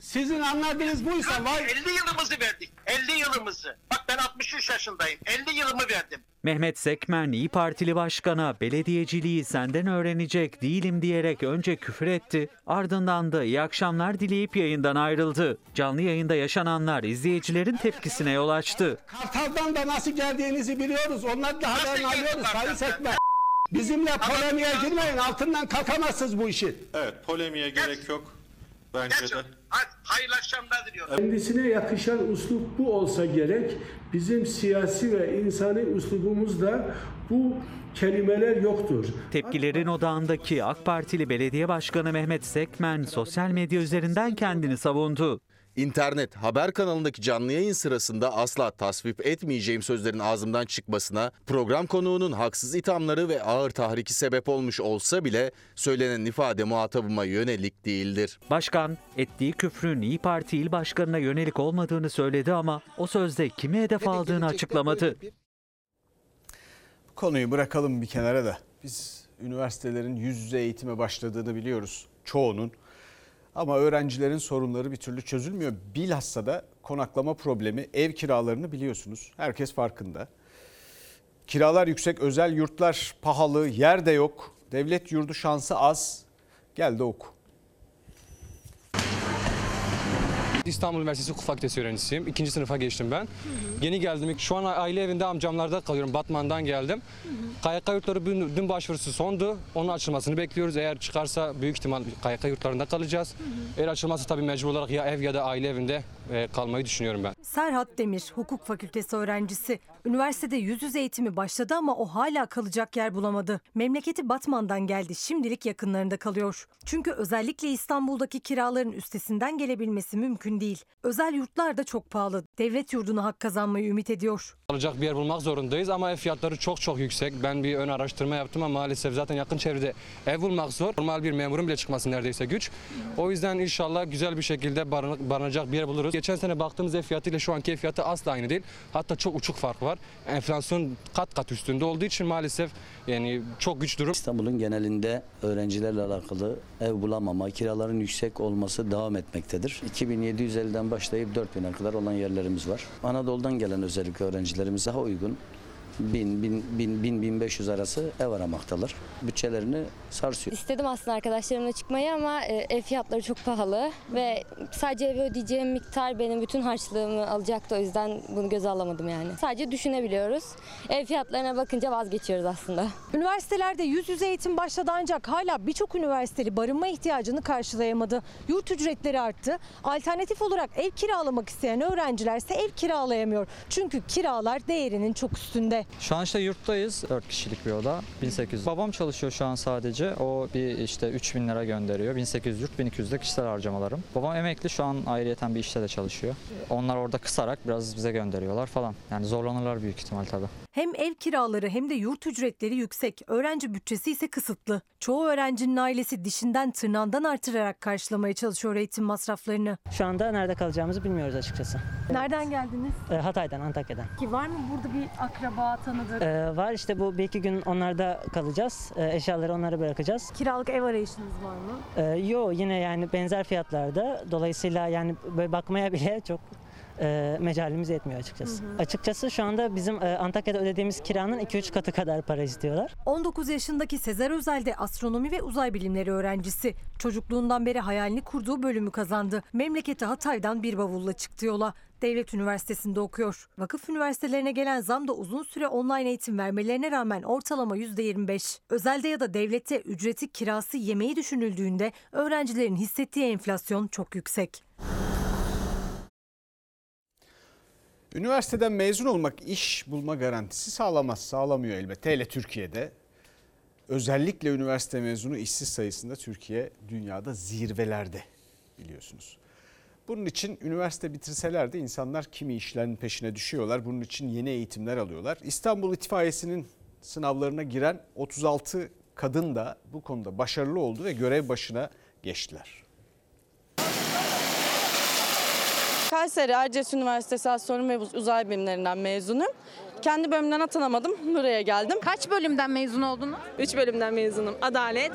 Sizin anladığınız buysa vay 50 yılımızı verdik. 50 yılımızı. Bak ben 63 yaşındayım. 50 yılımı verdim. Mehmet Sekmen İyi Partili Başkan'a belediyeciliği senden öğrenecek değilim diyerek önce küfür etti. Ardından da iyi akşamlar dileyip yayından ayrıldı. Canlı yayında yaşananlar izleyicilerin tepkisine yol açtı. Kartal'dan da nasıl geldiğinizi biliyoruz. Onları da haberini alıyoruz Sayın Sekmen. Bizimle polemiğe girmeyin altından kalkamazsınız bu işi. Evet polemiğe gerek yok. Bence de. Hayırlı akşamlar diliyorum. Kendisine yakışan uslup bu olsa gerek. Bizim siyasi ve insani uslubumuzda bu kelimeler yoktur. Tepkilerin odağındaki AK Partili Belediye Başkanı Mehmet Sekmen sosyal medya üzerinden kendini savundu. İnternet haber kanalındaki canlı yayın sırasında asla tasvip etmeyeceğim sözlerin ağzımdan çıkmasına program konuğunun haksız ithamları ve ağır tahriki sebep olmuş olsa bile söylenen ifade muhatabıma yönelik değildir. Başkan ettiği küfrün İyi Parti il başkanına yönelik olmadığını söyledi ama o sözde kimi hedef aldığını açıklamadı. Konuyu bırakalım bir kenara da. Biz üniversitelerin yüz yüze eğitime başladığını biliyoruz. Çoğunun. Ama öğrencilerin sorunları bir türlü çözülmüyor. Bilhassa da konaklama problemi, ev kiralarını biliyorsunuz. Herkes farkında. Kiralar yüksek, özel yurtlar pahalı, yer de yok. Devlet yurdu şansı az. Gel de oku. İstanbul Üniversitesi Hukuk Fakültesi öğrencisiyim. İkinci sınıfa geçtim ben. Yeni geldim. Şu an aile evinde amcamlarda kalıyorum. Batman'dan geldim. KYK yurtları dün, dün başvurusu sondu. Onun açılmasını bekliyoruz. Eğer çıkarsa büyük ihtimal KYK yurtlarında kalacağız. Eğer açılmazsa tabii mecbur olarak ya ev ya da aile evinde kalmayı düşünüyorum ben. Serhat Demir, hukuk fakültesi öğrencisi. Üniversitede yüz yüze eğitimi başladı ama o hala kalacak yer bulamadı. Memleketi Batman'dan geldi, şimdilik yakınlarında kalıyor. Çünkü özellikle İstanbul'daki kiraların üstesinden gelebilmesi mümkün değil. Özel yurtlar da çok pahalı. Devlet yurduna hak kazanmayı ümit ediyor. Alacak bir yer bulmak zorundayız ama ev fiyatları çok çok yüksek. Ben bir ön araştırma yaptım ama maalesef zaten yakın çevrede ev bulmak zor. Normal bir memurun bile çıkması neredeyse güç. O yüzden inşallah güzel bir şekilde barın- barınacak bir yer buluruz. Geçen sene baktığımız ev fiyatı ile şu anki ev fiyatı asla aynı değil. Hatta çok uçuk fark var. Enflasyon kat kat üstünde olduğu için maalesef yani çok güç durum. İstanbul'un genelinde öğrencilerle alakalı ev bulamama, kiraların yüksek olması devam etmektedir. 2750'den başlayıp 4000'e kadar olan yerlerimiz var. Anadolu'dan gelen özellikle öğrencilerimiz daha uygun 1000, 1000, 1000, 1000 1500 arası ev aramaktalar. Bütçelerini sarsıyor. İstedim aslında arkadaşlarımla çıkmayı ama e, ev fiyatları çok pahalı ve sadece eve ödeyeceğim miktar benim bütün harçlığımı alacaktı o yüzden bunu göze alamadım yani. Sadece düşünebiliyoruz. Ev fiyatlarına bakınca vazgeçiyoruz aslında. Üniversitelerde yüz yüze eğitim başladı ancak hala birçok üniversiteli barınma ihtiyacını karşılayamadı. Yurt ücretleri arttı. Alternatif olarak ev kiralamak isteyen öğrencilerse ev kiralayamıyor. Çünkü kiralar değerinin çok üstünde. Şu an işte yurttayız. 4 kişilik bir oda. 1800. Babam çalışıyor şu an sadece. O bir işte 3000 lira gönderiyor. 1800 yurt, 1200 de kişisel harcamalarım. Babam emekli şu an ayrıyeten bir işte de çalışıyor. Onlar orada kısarak biraz bize gönderiyorlar falan. Yani zorlanırlar büyük ihtimal tabii. Hem ev kiraları hem de yurt ücretleri yüksek. Öğrenci bütçesi ise kısıtlı. Çoğu öğrencinin ailesi dişinden tırnağından artırarak karşılamaya çalışıyor eğitim masraflarını. Şu anda nerede kalacağımızı bilmiyoruz açıkçası. Nereden geldiniz? Ee, Hatay'dan, Antakya'dan. Ki var mı burada bir akraba tanıdık? Ee, var işte bu bir iki gün onlarda kalacağız. Ee, eşyaları onlara bırakacağız. Kiralık ev arayışınız var mı? Ee, yo yine yani benzer fiyatlarda. Dolayısıyla yani böyle bakmaya bile çok e, mecalimiz yetmiyor açıkçası. Hı hı. Açıkçası şu anda bizim e, Antakya'da ödediğimiz kiranın 2-3 katı kadar para istiyorlar. 19 yaşındaki Sezer Özel de astronomi ve uzay bilimleri öğrencisi. Çocukluğundan beri hayalini kurduğu bölümü kazandı. Memleketi Hatay'dan bir bavulla çıktı yola. Devlet Üniversitesi'nde okuyor. Vakıf üniversitelerine gelen zam da uzun süre online eğitim vermelerine rağmen ortalama %25. Özelde ya da devlette ücreti kirası yemeği düşünüldüğünde öğrencilerin hissettiği enflasyon çok yüksek. Üniversiteden mezun olmak iş bulma garantisi sağlamaz. Sağlamıyor elbette. Hele Türkiye'de. Özellikle üniversite mezunu işsiz sayısında Türkiye dünyada zirvelerde biliyorsunuz. Bunun için üniversite bitirseler de insanlar kimi işlerin peşine düşüyorlar. Bunun için yeni eğitimler alıyorlar. İstanbul İtfaiyesi'nin sınavlarına giren 36 kadın da bu konuda başarılı oldu ve görev başına geçtiler. Kayseri Erciyes Üniversitesi Astronomi ve Uzay Bilimlerinden mezunum. Kendi bölümden atanamadım. Buraya geldim. Kaç bölümden mezun oldunuz? 3 bölümden mezunum. Adalet,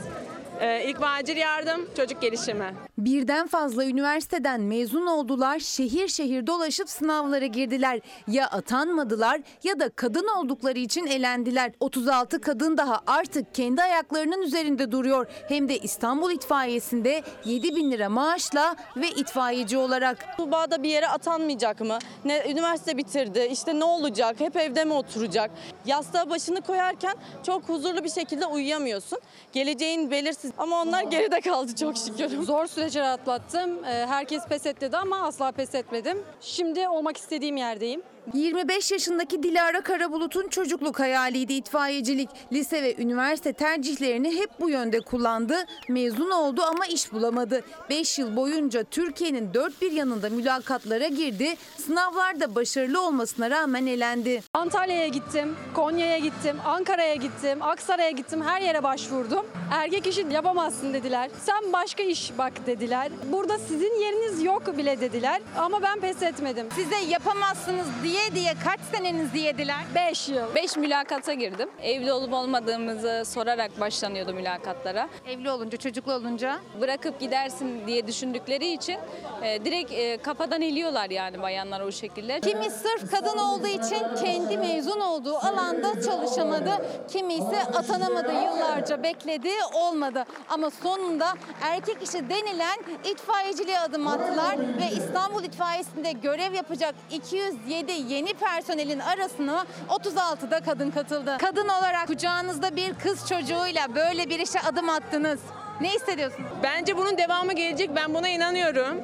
e, ilk ve acil yardım, çocuk gelişimi. Birden fazla üniversiteden mezun oldular, şehir şehir dolaşıp sınavlara girdiler. Ya atanmadılar ya da kadın oldukları için elendiler. 36 kadın daha artık kendi ayaklarının üzerinde duruyor. Hem de İstanbul İtfaiyesi'nde 7 bin lira maaşla ve itfaiyeci olarak. Tuğba'da bir yere atanmayacak mı? Ne üniversite bitirdi, işte ne olacak? Hep evde mi oturacak? Yastığa başını koyarken çok huzurlu bir şekilde uyuyamıyorsun. Geleceğin belirsiz ama onlar geride kaldı çok şükür. Zor süreçler atlattım. Ee, Herkes pes etti dedi ama asla pes etmedim. Şimdi olmak istediğim yerdeyim. 25 yaşındaki Dilara Karabulut'un çocukluk hayaliydi itfaiyecilik. Lise ve üniversite tercihlerini hep bu yönde kullandı. Mezun oldu ama iş bulamadı. 5 yıl boyunca Türkiye'nin dört bir yanında mülakatlara girdi. Sınavlarda başarılı olmasına rağmen elendi. Antalya'ya gittim, Konya'ya gittim, Ankara'ya gittim, Aksaray'a gittim. Her yere başvurdum. Erkek işi yapamazsın dediler. Sen başka iş bak dediler. Burada sizin yeriniz yok bile dediler. Ama ben pes etmedim. Size yapamazsınız diye diye kaç senenizi yediler? 5 yıl. 5 mülakata girdim. Evli olup olmadığımızı sorarak başlanıyordu mülakatlara. Evli olunca, çocuklu olunca? Bırakıp gidersin diye düşündükleri için e, direkt e, kafadan eliyorlar yani bayanlar o şekilde. Kimi sırf kadın olduğu için kendi mezun olduğu alanda çalışamadı. Kimi ise atanamadı. Yıllarca bekledi, olmadı. Ama sonunda erkek işi denilen itfaiyeciliğe adım attılar ve İstanbul İtfaiyesi'nde görev yapacak 207 yeni personelin arasına 36'da kadın katıldı. Kadın olarak kucağınızda bir kız çocuğuyla böyle bir işe adım attınız. Ne hissediyorsunuz? Bence bunun devamı gelecek. Ben buna inanıyorum.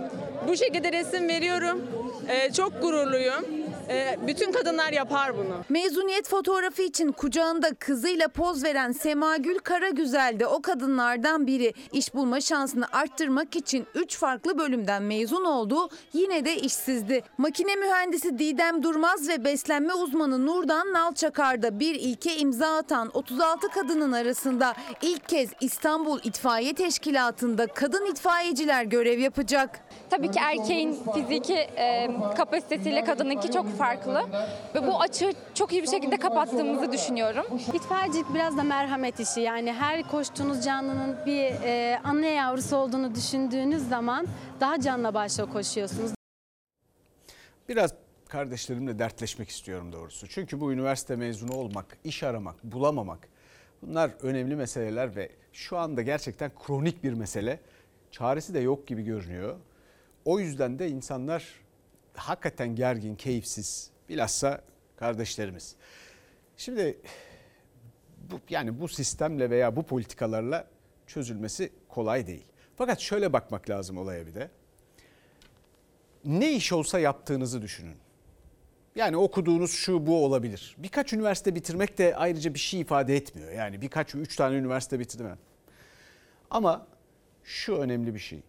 Bu şekilde resim veriyorum. Ee, çok gururluyum. Ee, bütün kadınlar yapar bunu. Mezuniyet fotoğrafı için kucağında kızıyla poz veren Semagül Karagüzel de o kadınlardan biri. İş bulma şansını arttırmak için 3 farklı bölümden mezun oldu. Yine de işsizdi. Makine mühendisi Didem Durmaz ve beslenme uzmanı Nurdan Nalçakar'da bir ilke imza atan 36 kadının arasında ilk kez İstanbul İtfaiye Teşkilatı'nda kadın itfaiyeciler görev yapacak. Tabii ki erkeğin fiziki e, kapasitesiyle kadınınki çok farklı ve bu açığı çok iyi bir şekilde kapattığımızı düşünüyorum. İtfaiyecilik biraz da merhamet işi. Yani her koştuğunuz canlının bir e, anne yavrusu olduğunu düşündüğünüz zaman daha canla başla koşuyorsunuz. Biraz kardeşlerimle dertleşmek istiyorum doğrusu. Çünkü bu üniversite mezunu olmak, iş aramak, bulamamak bunlar önemli meseleler ve şu anda gerçekten kronik bir mesele. Çaresi de yok gibi görünüyor. O yüzden de insanlar hakikaten gergin, keyifsiz. Bilhassa kardeşlerimiz. Şimdi bu, yani bu sistemle veya bu politikalarla çözülmesi kolay değil. Fakat şöyle bakmak lazım olaya bir de. Ne iş olsa yaptığınızı düşünün. Yani okuduğunuz şu bu olabilir. Birkaç üniversite bitirmek de ayrıca bir şey ifade etmiyor. Yani birkaç, üç tane üniversite bitirmem. Ama şu önemli bir şey.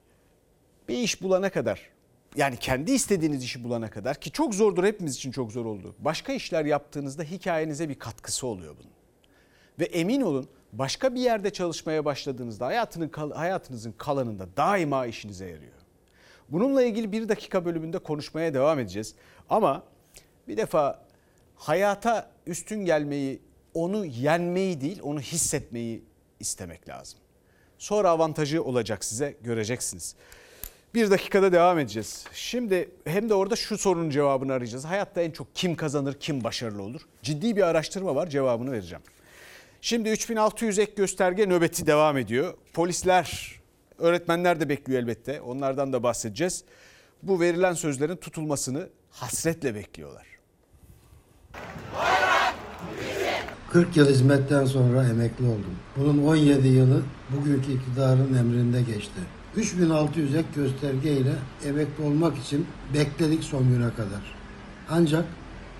Bir iş bulana kadar yani kendi istediğiniz işi bulana kadar ki çok zordur hepimiz için çok zor oldu. Başka işler yaptığınızda hikayenize bir katkısı oluyor bunun. Ve emin olun başka bir yerde çalışmaya başladığınızda hayatının hayatınızın kalanında daima işinize yarıyor. Bununla ilgili bir dakika bölümünde konuşmaya devam edeceğiz. Ama bir defa hayata üstün gelmeyi, onu yenmeyi değil, onu hissetmeyi istemek lazım. Sonra avantajı olacak size, göreceksiniz. Bir dakikada devam edeceğiz. Şimdi hem de orada şu sorunun cevabını arayacağız. Hayatta en çok kim kazanır, kim başarılı olur? Ciddi bir araştırma var, cevabını vereceğim. Şimdi 3600 ek gösterge nöbeti devam ediyor. Polisler, öğretmenler de bekliyor elbette. Onlardan da bahsedeceğiz. Bu verilen sözlerin tutulmasını hasretle bekliyorlar. 40 yıl hizmetten sonra emekli oldum. Bunun 17 yılı bugünkü iktidarın emrinde geçti. 3600 ek gösterge ile emekli olmak için bekledik son güne kadar. Ancak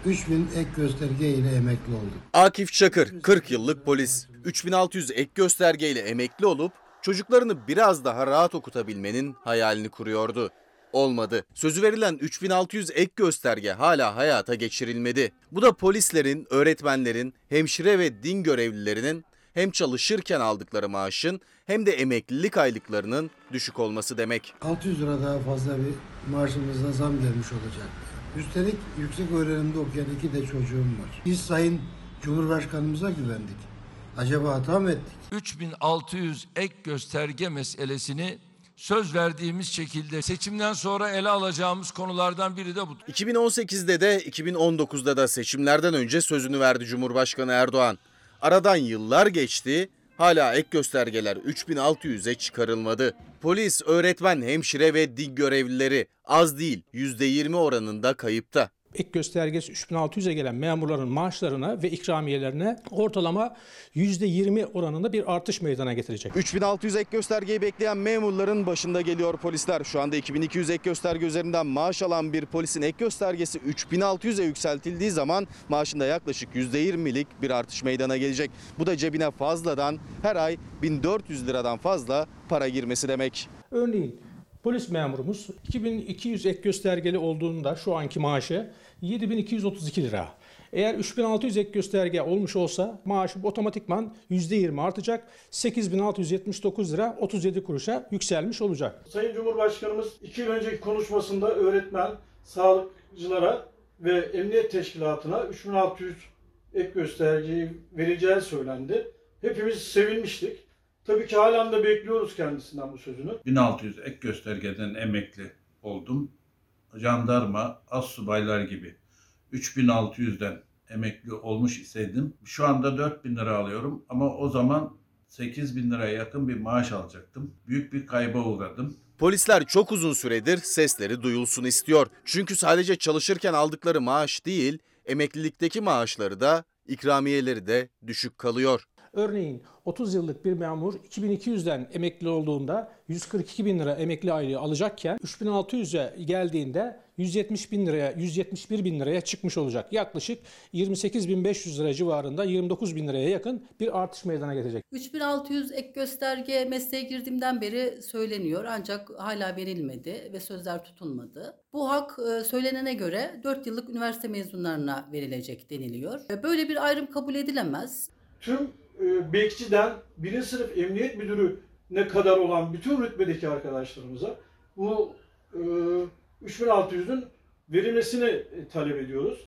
3000 ek gösterge ile emekli oldum. Akif Çakır 40 yıllık polis. 3600 ek gösterge ile emekli olup çocuklarını biraz daha rahat okutabilmenin hayalini kuruyordu. Olmadı. Sözü verilen 3600 ek gösterge hala hayata geçirilmedi. Bu da polislerin, öğretmenlerin, hemşire ve din görevlilerinin hem çalışırken aldıkları maaşın hem de emeklilik aylıklarının düşük olması demek. 600 lira daha fazla bir maaşımıza zam gelmiş olacak. Üstelik yüksek öğrenimde okuyan iki de çocuğum var. Biz Sayın Cumhurbaşkanımıza güvendik. Acaba hata mı ettik? 3600 ek gösterge meselesini söz verdiğimiz şekilde seçimden sonra ele alacağımız konulardan biri de bu. 2018'de de 2019'da da seçimlerden önce sözünü verdi Cumhurbaşkanı Erdoğan. Aradan yıllar geçti, hala ek göstergeler 3600'e çıkarılmadı. Polis, öğretmen, hemşire ve din görevlileri az değil %20 oranında kayıpta. Ek göstergesi 3600'e gelen memurların maaşlarına ve ikramiyelerine ortalama %20 oranında bir artış meydana getirecek. 3600 ek göstergeyi bekleyen memurların başında geliyor polisler. Şu anda 2200 ek gösterge üzerinden maaş alan bir polisin ek göstergesi 3600'e yükseltildiği zaman maaşında yaklaşık %20'lik bir artış meydana gelecek. Bu da cebine fazladan her ay 1400 liradan fazla para girmesi demek. Örneğin Polis memurumuz 2200 ek göstergeli olduğunda şu anki maaşı 7232 lira. Eğer 3600 ek gösterge olmuş olsa maaşı otomatikman %20 artacak. 8679 lira 37 kuruşa yükselmiş olacak. Sayın Cumhurbaşkanımız iki yıl önceki konuşmasında öğretmen, sağlıkçılara ve emniyet teşkilatına 3600 ek göstergeyi vereceği söylendi. Hepimiz sevinmiştik. Tabii ki halen de bekliyoruz kendisinden bu sözünü. 1600 ek göstergeden emekli oldum. Jandarma, az subaylar gibi 3600'den emekli olmuş iseydim şu anda 4000 lira alıyorum ama o zaman 8000 liraya yakın bir maaş alacaktım. Büyük bir kayba uğradım. Polisler çok uzun süredir sesleri duyulsun istiyor. Çünkü sadece çalışırken aldıkları maaş değil, emeklilikteki maaşları da, ikramiyeleri de düşük kalıyor. Örneğin 30 yıllık bir memur 2200'den emekli olduğunda 142 bin lira emekli aylığı alacakken 3600'e geldiğinde 170 bin liraya 171 bin liraya çıkmış olacak. Yaklaşık 28.500 lira civarında 29 bin liraya yakın bir artış meydana getirecek. 3600 ek gösterge mesleğe girdiğimden beri söyleniyor ancak hala verilmedi ve sözler tutulmadı. Bu hak e, söylenene göre 4 yıllık üniversite mezunlarına verilecek deniliyor. E, Böyle bir ayrım kabul edilemez. Tüm e, bekçiden birinci sınıf emniyet müdürüne kadar olan bütün rütbedeki arkadaşlarımıza bu e, 3600'ün verilmesini e, talep ediyoruz.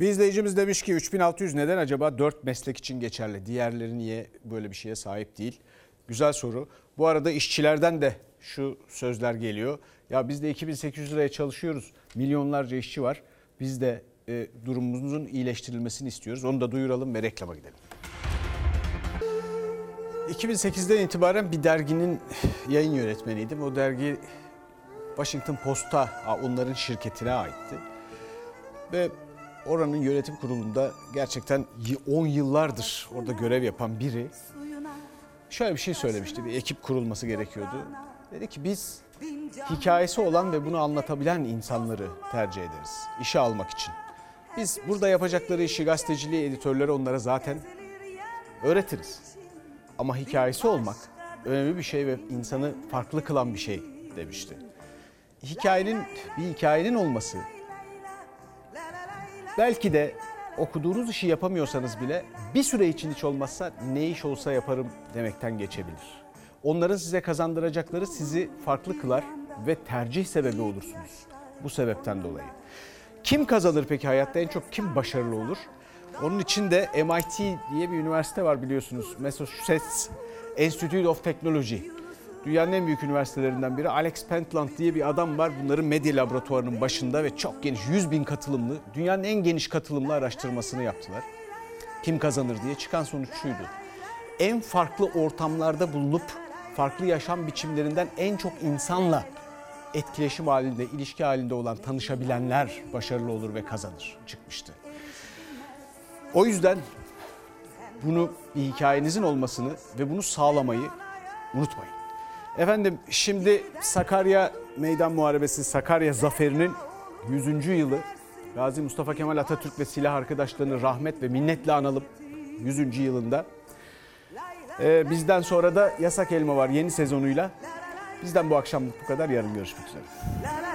Bir izleyicimiz demiş ki 3600 neden acaba 4 meslek için geçerli? Diğerleri niye böyle bir şeye sahip değil? Güzel soru. Bu arada işçilerden de şu sözler geliyor. Ya biz de 2800 liraya çalışıyoruz. Milyonlarca işçi var. Biz de e, durumumuzun iyileştirilmesini istiyoruz. Onu da duyuralım ve reklama gidelim. 2008'den itibaren bir derginin yayın yönetmeniydim. O dergi Washington Post'a onların şirketine aitti. Ve oranın yönetim kurulunda gerçekten 10 yıllardır orada görev yapan biri şöyle bir şey söylemişti. Bir ekip kurulması gerekiyordu. Dedi ki biz hikayesi olan ve bunu anlatabilen insanları tercih ederiz işe almak için. Biz burada yapacakları işi gazeteciliği, editörleri onlara zaten öğretiriz. Ama hikayesi olmak önemli bir şey ve insanı farklı kılan bir şey demişti. Hikayenin bir hikayenin olması belki de okuduğunuz işi yapamıyorsanız bile bir süre için hiç olmazsa ne iş olsa yaparım demekten geçebilir. Onların size kazandıracakları sizi farklı kılar ve tercih sebebi olursunuz. Bu sebepten dolayı. Kim kazanır peki hayatta en çok kim başarılı olur? Onun için de MIT diye bir üniversite var biliyorsunuz. Massachusetts Institute of Technology. Dünyanın en büyük üniversitelerinden biri. Alex Pentland diye bir adam var. Bunların medya laboratuvarının başında ve çok geniş 100 bin katılımlı, dünyanın en geniş katılımlı araştırmasını yaptılar. Kim kazanır diye çıkan sonuç şuydu. En farklı ortamlarda bulunup farklı yaşam biçimlerinden en çok insanla etkileşim halinde, ilişki halinde olan tanışabilenler başarılı olur ve kazanır çıkmıştı. O yüzden bunu bir hikayenizin olmasını ve bunu sağlamayı unutmayın. Efendim şimdi Sakarya Meydan Muharebesi, Sakarya Zaferi'nin 100. yılı. Gazi Mustafa Kemal Atatürk ve silah arkadaşlarını rahmet ve minnetle analım 100. yılında. Ee, bizden sonra da Yasak Elma var yeni sezonuyla. Bizden bu akşamlık bu kadar. Yarın görüşmek üzere.